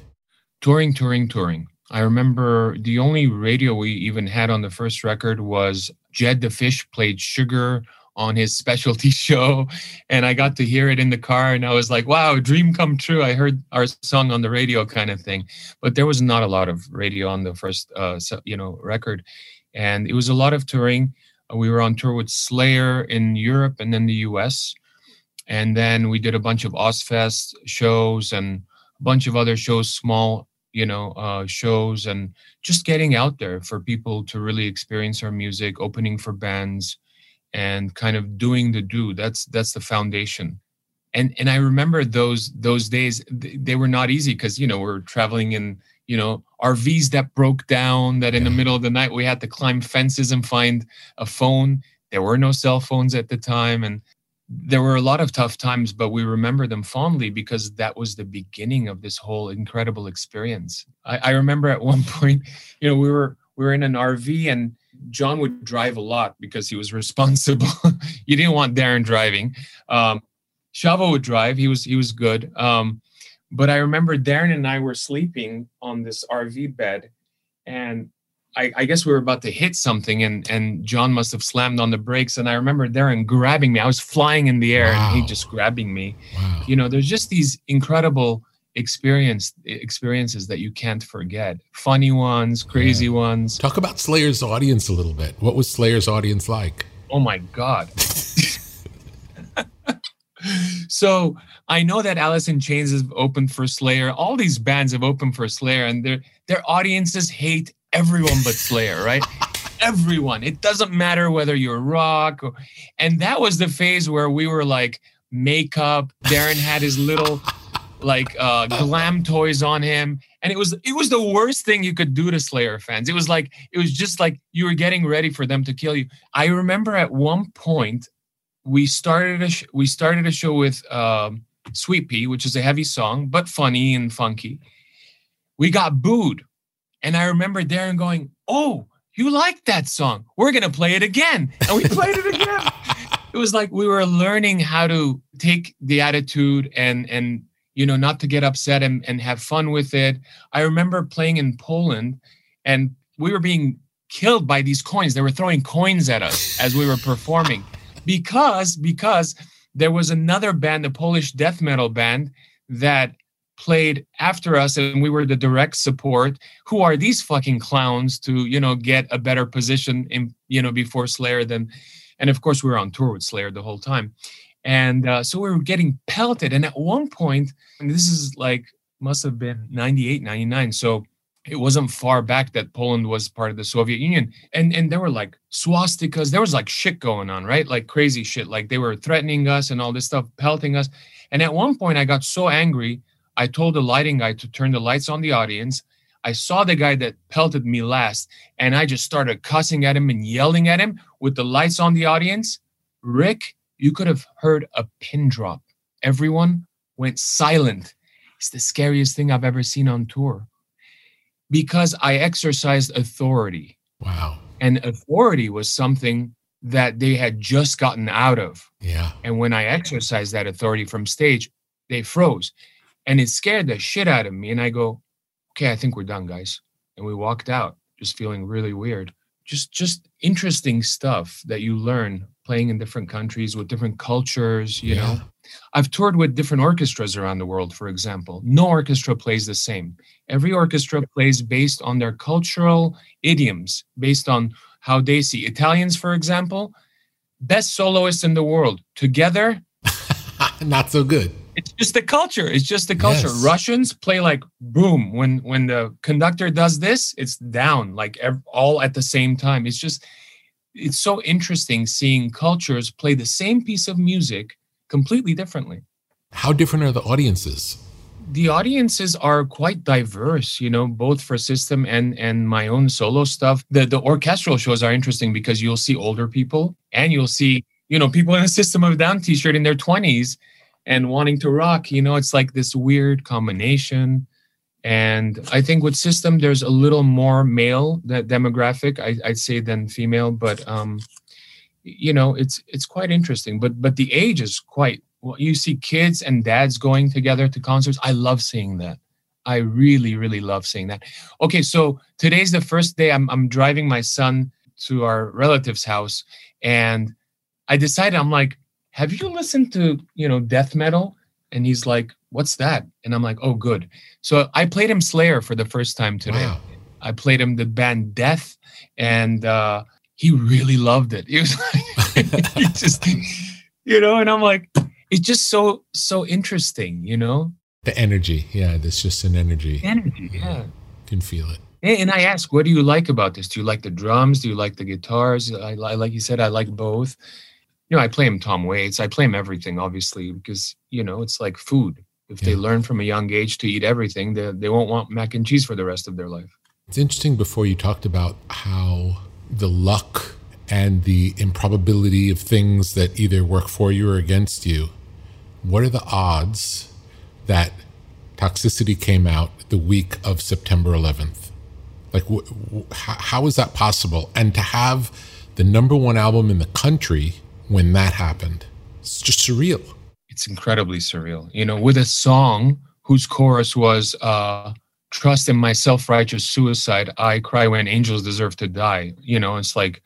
Touring, touring, touring. I remember the only radio we even had on the first record was Jed the Fish played Sugar on his specialty show and I got to hear it in the car and I was like, wow, dream come true. I heard our song on the radio kind of thing. But there was not a lot of radio on the first uh you know record and it was a lot of touring. We were on tour with Slayer in Europe and then the US. And then we did a bunch of Ozzfest shows and a bunch of other shows, small, you know, uh, shows, and just getting out there for people to really experience our music, opening for bands, and kind of doing the do. That's that's the foundation. And and I remember those those days. They were not easy because you know we're traveling in you know RVs that broke down. That in the middle of the night we had to climb fences and find a phone. There were no cell phones at the time, and there were a lot of tough times, but we remember them fondly because that was the beginning of this whole incredible experience. I, I, remember at one point, you know, we were we were in an RV and John would drive a lot because he was responsible. you didn't want Daron driving. Um, Shavo would drive. He was he was good. Um, but I remember Daron and I were sleeping on this RV bed, and I, I, guess we were about to hit something and and John must have slammed on the brakes and I remember Daron grabbing me. I was flying in the air wow. and he just grabbing me. Wow. You know, there's just these incredible experience experiences that you can't forget. Funny ones, crazy yeah. ones. Talk about Slayer's audience a little bit. What was Slayer's audience like? Oh my god. so I know that Alice in Chains has opened for Slayer. All these bands have opened for Slayer, and their their audiences hate everyone but Slayer, right? everyone. It doesn't matter whether you're rock or, and that was the phase where we were like makeup. Daron had his little like uh glam toys on him and it was it was the worst thing you could do to slayer fans it was like it was just like you were getting ready for them to kill you i remember at one point we started a sh- we started a show with um Suite-Pee which is a heavy song but funny and funky we got booed and I remember Daron going, Oh, you like that song. We're going to play it again. And we played it again. it was like we were learning how to take the attitude and, and, you know, not to get upset and, and have fun with it. I remember playing in Poland and we were being killed by these coins. They were throwing coins at us as we were performing because, because there was another band, the Polish death metal band, that played after us and we were the direct support who are these fucking clowns to you know get a better position in you know before slayer than and of course we were on tour with slayer the whole time and uh, so we were getting pelted and at one point and this is like must have been 98 99 so it wasn't far back that Poland was part of the Soviet Union. And and there were like swastikas, there was like shit going on, right? Like crazy shit. Like they were threatening us and all this stuff, pelting us. And at one point I got so angry I told the lighting guy to turn the lights on the audience. I saw the guy that pelted me last, and I just started cussing at him and yelling at him with the lights on the audience. Rick, you could have heard a pin drop. Everyone went silent. It's the scariest thing I've ever seen on tour because I exercised authority. Wow. And authority was something that they had just gotten out of. Yeah. And when I exercised that authority from stage, they froze and it scared the shit out of me and i go okay i think we're done guys. And we walked out just feeling really weird. Just just interesting stuff that you learn playing in different countries with different cultures you yeah. know i've toured with different orchestras around the world for example. No orchestra plays the same. Every orchestra plays based on their cultural idioms based on how they see. Italians for example best soloists in the world. Together not so good it's just the culture. It's just the culture. Yes. Russians play like boom when when the conductor does this, it's down like ev- all at the same time. It's just it's so interesting seeing cultures play the same piece of music completely differently. How different are the audiences? The audiences are quite diverse, you know, both for system and and my own solo stuff. The the orchestral shows are interesting because you'll see older people and you'll see, you know, people in a System of Down t-shirt in their 20s and wanting to rock you know it's like this weird combination. And i think with system there's a little more male that demographic I, would say than female but um you know it's it's quite interesting. But but the age is quite well, you see kids and dads going together to concerts. I love seeing that. I really really love seeing that. Okay so today's the first day i'm, I'm driving my son to our relative's house and I decided I'm like, have you listened to you know death metal? And he's like, what's that? And I'm like, oh, good. So I played him Slayer for the first time today. Wow. I played him the band Death, and uh, he really loved it. He was like, he just, you know, and I'm like, it's just so so interesting, you know, The energy. Yeah, there's just an energy. energy. Yeah. can feel it. And and I asked, what do you like about this? Do you like the drums? Do you like the guitars? I, I like you said, I like both. You know, I play him Tom Waits. I play him everything, obviously, because you know it's like food. If they learn from a young age to eat everything, they, they won't want mac and cheese for the rest of their life. It's interesting before you talked about how the luck and the improbability of things that either work for you or against you. What are the odds that Toxicity came out the week of September 11th? Like, wh- wh- how, how is that possible? And to have the number one album in the country when that happened, it's just surreal. It's incredibly surreal. You know, with a song whose chorus was uh, "Trust in my self-righteous suicide, I cry when angels deserve to die." You know, it's like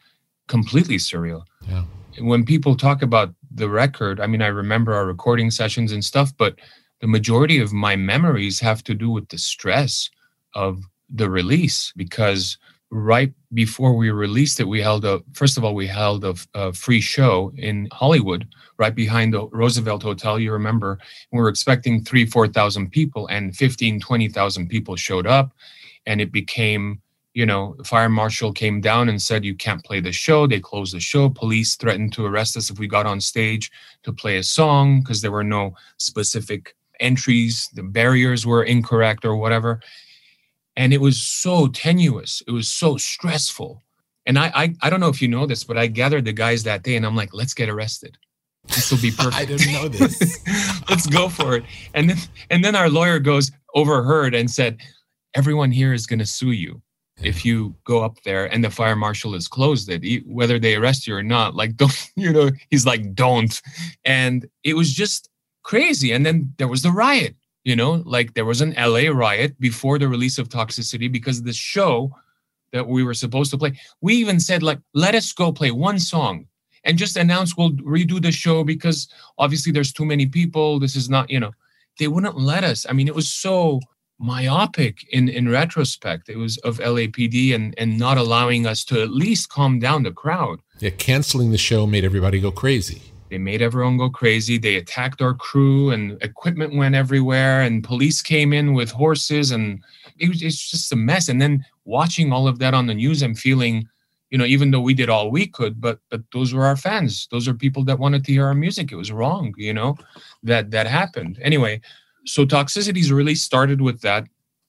completely surreal. Yeah. when people talk about the record, I mean, I remember our recording sessions and stuff, but the majority of my memories have to do with the stress of the release because right before we released it, we held a, first of all, we held a, a free show in Hollywood right behind the Roosevelt Hotel. You remember, we were expecting three, 4,000 people and 15, 20,000 people showed up and it became you know, fire marshal came down and said, You can't play the show. They closed the show. Police threatened to arrest us if we got on stage to play a song because there were no specific entries. The barriers were incorrect or whatever. And it was so tenuous. It was so stressful. And I, I, I don't know if you know this, but I gathered the guys that day and I'm like, let's get arrested. This will be perfect. I didn't know this. let's go for it. And then and then our lawyer goes overheard and said, everyone here is going to sue you if you go up there and the fire marshal has closed it, whether they arrest you or not. Like, don't, you know, he's like, don't. And it was just crazy. And then there was the riot, you know, like there was an LA riot before the release of Toxicity because the show that we were supposed to play, we even said, like, let us go play one song and just announce we'll redo the show because obviously there's too many people. This is not, you know, they wouldn't let us. I mean, it was so myopic in in retrospect it was of lapd and and not allowing us to at least calm down the crowd Yeah, canceling the show made everybody go crazy. They made everyone go crazy. They attacked our crew and equipment went everywhere and police came in with horses and it was it's just a mess. And then watching all of that on the news and feeling you know even though we did all we could but but those were our fans. Those are people that wanted to hear our music. It was wrong you know that that happened. Anyway so toxicity's really started with that.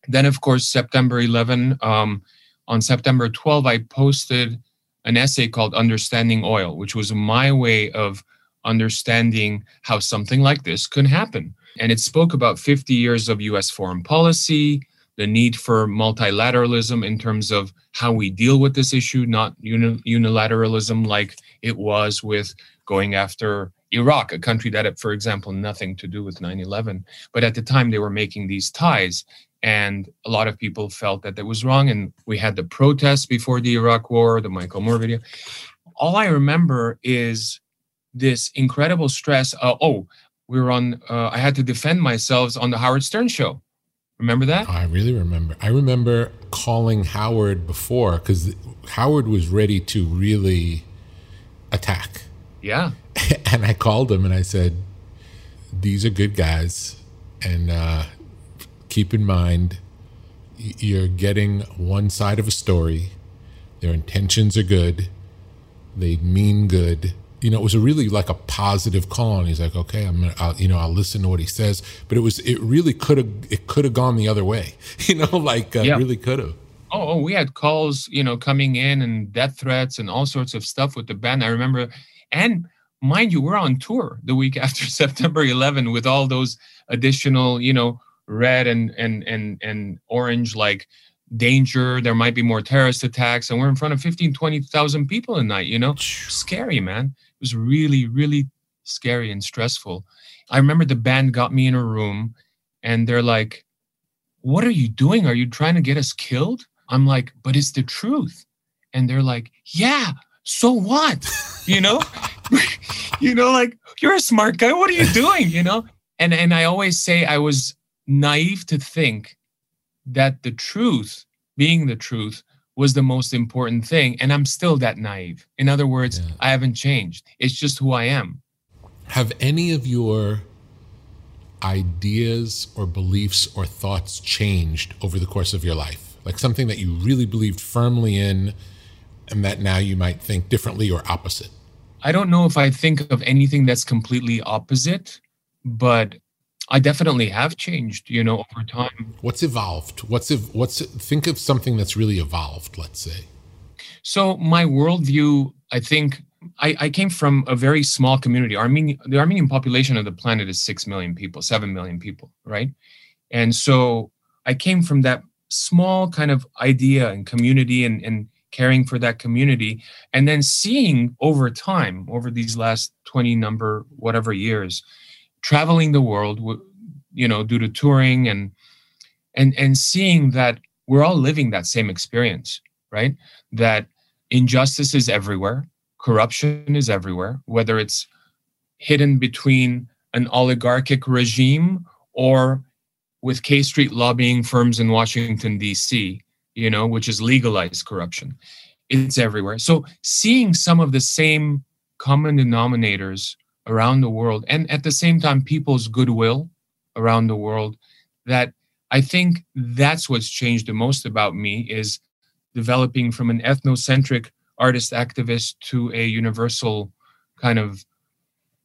Then of course september 11 um, on september 12 i posted an essay called understanding oil which was my way of understanding how something like this could happen and it spoke about 50 years of us foreign policy the need for multilateralism in terms of how we deal with this issue not uni- unilateralism like it was with going after Iraq, a country that had, for example, nothing to do with 9 11. But at the time, they were making these ties. And a lot of people felt that that was wrong. And we had the protests before the Iraq war, the Michael Moore video. All I remember is this incredible stress. Uh, oh, we were on, uh, I had to defend myself on the Howard Stern show. Remember that? I really remember. I remember calling Howard before because Howard was ready to really attack. Yeah. and I called him and I said, "These are good guys, and uh, keep in mind, you're getting one side of a story. Their intentions are good. They mean good. You know, it was a really like a positive call, and he's like, "Okay, I'm gonna, I'll, you know, I'll listen to what he says." But it was, it really could have, it could have gone the other way. You know, like uh, Yeah. really could have. Oh, oh, we had calls, you know, coming in and death threats and all sorts of stuff with the band. I remember, and mind you, we're on tour the week after September 11 with all those additional, you know, red and and and and orange like danger. There might be more terrorist attacks, and we're in front of 15, 20,000 people a night. You know, scary, man. It was really, really scary and stressful. I remember the band got me in a room, and they're like, "What are you doing? Are you trying to get us killed?" I'm like, "But it's the truth." And they're like, "Yeah, so what?" You know? you know, like you're a smart guy. What are you doing? You know, and and I always say I was naive to think that the truth, being the truth, was the most important thing, and I'm still that naive. In other words, Yeah. I haven't changed. It's just who I am. Have any of your ideas or beliefs or thoughts changed over the course of your life? Like something that you really believed firmly in and that now you might think differently or opposite? I don't know if I think of anything that's completely opposite, but I definitely have changed, you know, over time. What's evolved? What's ev- what's think of something that's really evolved, let's say. So my worldview, I think I, I came from a very small community. Armenian, the Armenian population of the planet is six million people, seven million people, right? And so I came from that small kind of idea and community and, and caring for that community. And then seeing over time, over these last 20 number, whatever years, traveling the world, you know, due to touring and and and seeing that we're all living that same experience, right? That injustice is everywhere, corruption is everywhere, whether it's hidden between an oligarchic regime or with K Street lobbying firms in Washington, D.C., you know, which is legalized corruption. It's everywhere. So seeing some of the same common denominators around the world and at the same time people's goodwill around the world that I think that's what's changed the most about me is developing from an ethnocentric artist activist to a universal kind of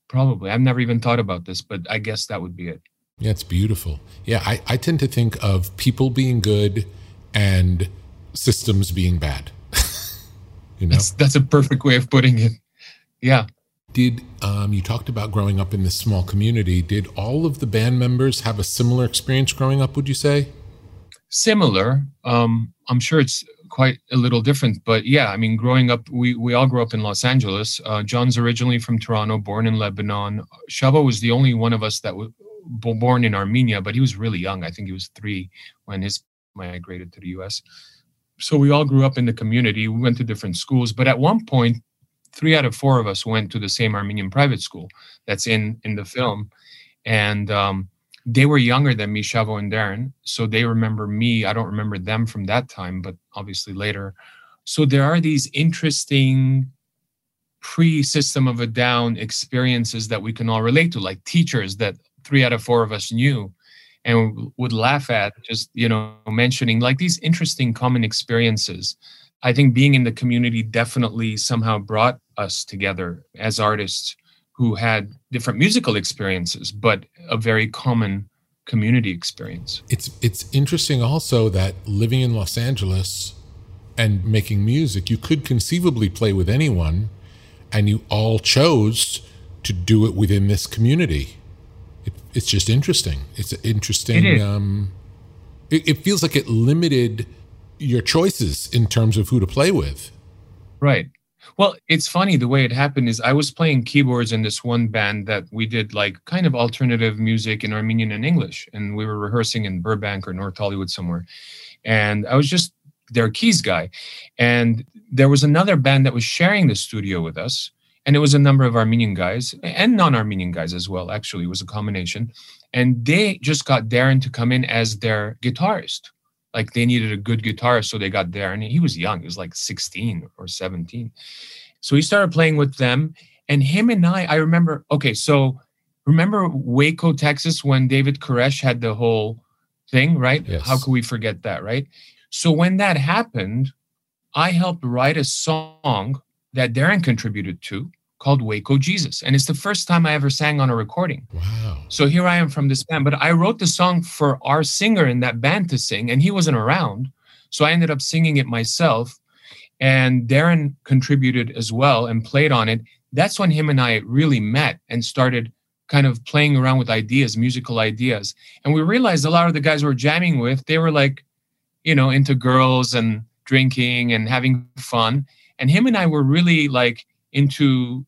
probably i've never even thought about this but i guess that would be it Yeah, it's beautiful. Yeah, I, I tend to think of people being good and systems being bad. you know? that's that's a perfect way of putting it yeah Did um, you talked about growing up in this small community? Did all of the band members have a similar experience growing up? Would you say? similar um i'm sure it's quite a little different but yeah i mean growing up we we all grew up in los angeles uh, john's originally from toronto born in lebanon shavo was the only one of us that was born in armenia but he was really young i think he was three when his migrated to the us so we all grew up in the community we went to different schools but at one point three out of four of us went to the same armenian private school that's in in the film and um they were younger than me, Shavo and Daron. So they remember me. I don't remember them from that time, but obviously later. So there are these interesting pre system of a down experiences that we can all relate to, like teachers that three out of four of us knew and would laugh at just, you know, mentioning like these interesting common experiences. I think being in the community definitely somehow brought us together as artists who had different musical experiences, but a very common community experience. It's it's interesting also that living in Los Angeles and making music, you could conceivably play with anyone, and you all chose to do it within this community. It, it's just interesting. It's interesting. It. Um, it, it feels like it limited your choices in terms of who to play with. Right. Well, it's funny the way it happened is I was playing keyboards in this one band that we did like kind of alternative music in Armenian and English. And we were rehearsing in Burbank or North Hollywood somewhere. And I was just their keys guy. And there was another band that was sharing the studio with us. And it was a number of Armenian guys and non Armenian guys as well. Actually, it was a combination. And they just got Daron to come in as their guitarist like they needed a good guitarist, so they got there. And he was young; he was like 16 or 17. So he started playing with them, and him and I, I remember. Okay, so remember Waco, Texas, when David Koresh had the whole thing, right? Yes. How could we forget that, right? So when that happened, I helped write a song that Daron contributed to called Waco Jesus, and it's the first time I ever sang on a recording. Wow. So here I am from this band, but I wrote the song for our singer in that band to sing, and he wasn't around. So I ended up singing it myself. And Daron contributed as well and played on it. That's when him and I really met and started kind of playing around with ideas, musical ideas. And we realized a lot of the guys we were jamming with, they were like, you know, into girls and drinking and having fun. And him and I were really like into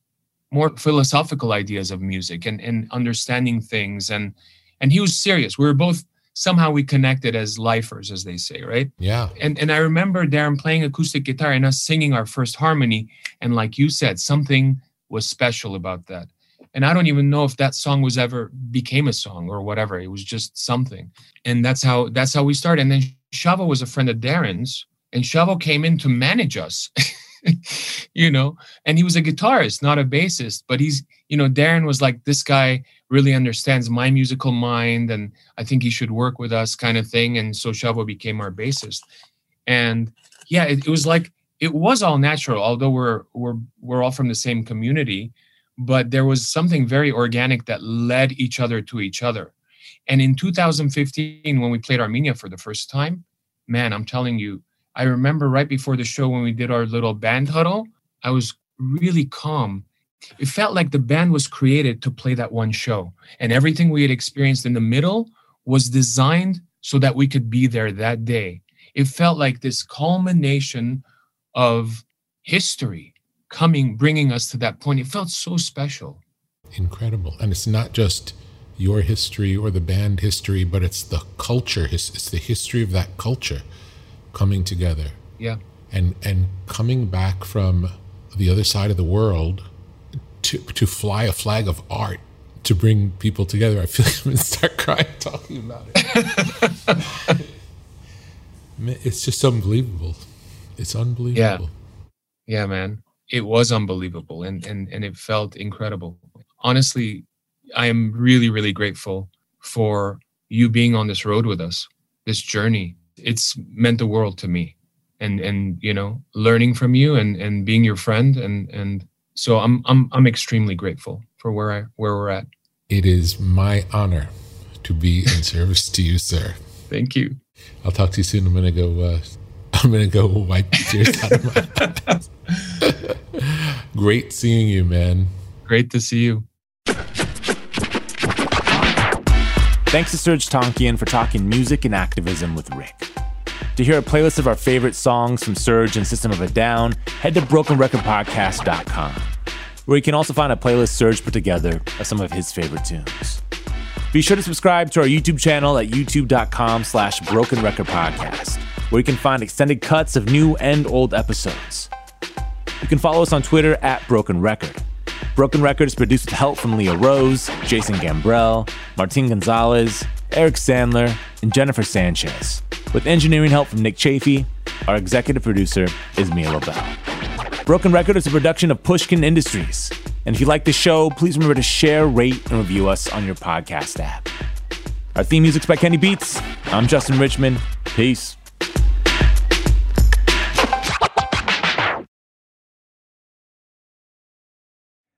more philosophical ideas of music and, and understanding things and and he was serious we were both somehow we connected as lifers as they say right Yeah. and and i remember daron playing acoustic guitar and us singing our first harmony and like you said something was special about that. And I don't even know if that song was ever became a song or whatever. It was just something. And that's how that's how we started. And then Shavo was a friend of Daron's, and Shavo came in to manage us. you know, and he was a guitarist, not a bassist, but he's, you know, Daron was like, this guy really understands my musical mind and I think he should work with us kind of thing. And so Shavo became our bassist. And yeah, it, it was like it was all natural, although we're we're we're all from the same community, but there was something very organic that led each other to each other. And in 2015, when we played Armenia for the first time, man, I'm telling you, I remember right before the show when we did our little band huddle, I was really calm. It felt like the band was created to play that one show, and everything we had experienced in the middle was designed so that we could be there that day. It felt like this culmination of history coming, bringing us to that point. It felt so special. Incredible. And it's not just your history or the band history, but it's the culture. It's the history of that culture coming together. Yeah. And and coming back from the other side of the world to to fly a flag of art to bring people together. I feel like I'm gonna start crying talking about it. it's just unbelievable. It's unbelievable. Yeah. Yeah, man. It was unbelievable and and and it felt incredible. Honestly, I am really really grateful for you being on this road with us, this journey. It's meant the world to me. And and you know, learning from you and and being your friend and and so I'm I'm I'm extremely grateful for where I where we're at. It is my honor to be in service to you, sir. Thank you. I'll talk to you soon. I'm gonna go. Uh, I'm gonna go wipe tears out of my eyes. Great seeing you, man. Great to see you. Thanks to Serj Tankian for talking music and activism with Rick. To hear a playlist of our favorite songs from Serj and System of a Down, head to brokenrecordpodcast.com, where you can also find a playlist Serj put together of some of his favorite tunes. Be sure to subscribe to our YouTube channel at youtube.com slash broken record podcast, where you can find extended cuts of new and old episodes. You can follow us on Twitter at Broken Record. Broken Record is produced with help from Leah Rose, Jason Gambrell, Martin Gonzalez, Eric Sandler, and Jennifer Sanchez, with engineering help from Nick Chafee. Our executive producer is Mia Lobel. Broken Record is a production of Pushkin Industries. And if you like the show, please remember to share, rate, and review us on your podcast app. Our theme music's by Kenny Beats. I'm Justin Richmond. Peace.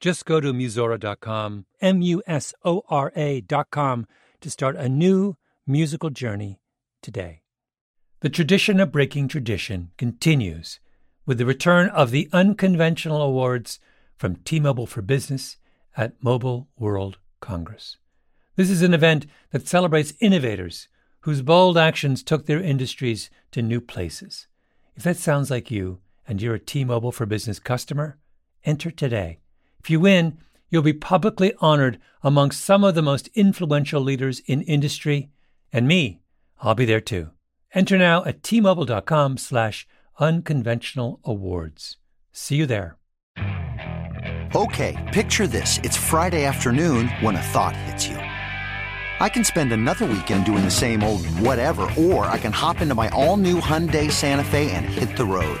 Just go to Musora.com, M U S O R A.com, to start a new musical journey today. The tradition of breaking tradition continues with the return of the unconventional awards from T Mobile for Business at Mobile World Congress. This is an event that celebrates innovators whose bold actions took their industries to new places. If that sounds like you and you're a T Mobile for Business customer, enter today. If you win, you'll be publicly honored among some of the most influential leaders in industry, and me, I'll be there too. Enter now at tmobile.com slash unconventional awards. See you there. Okay, picture this. It's Friday afternoon when a thought hits you. I can spend another weekend doing the same old whatever, or I can hop into my all-new Hyundai Santa Fe and hit the road.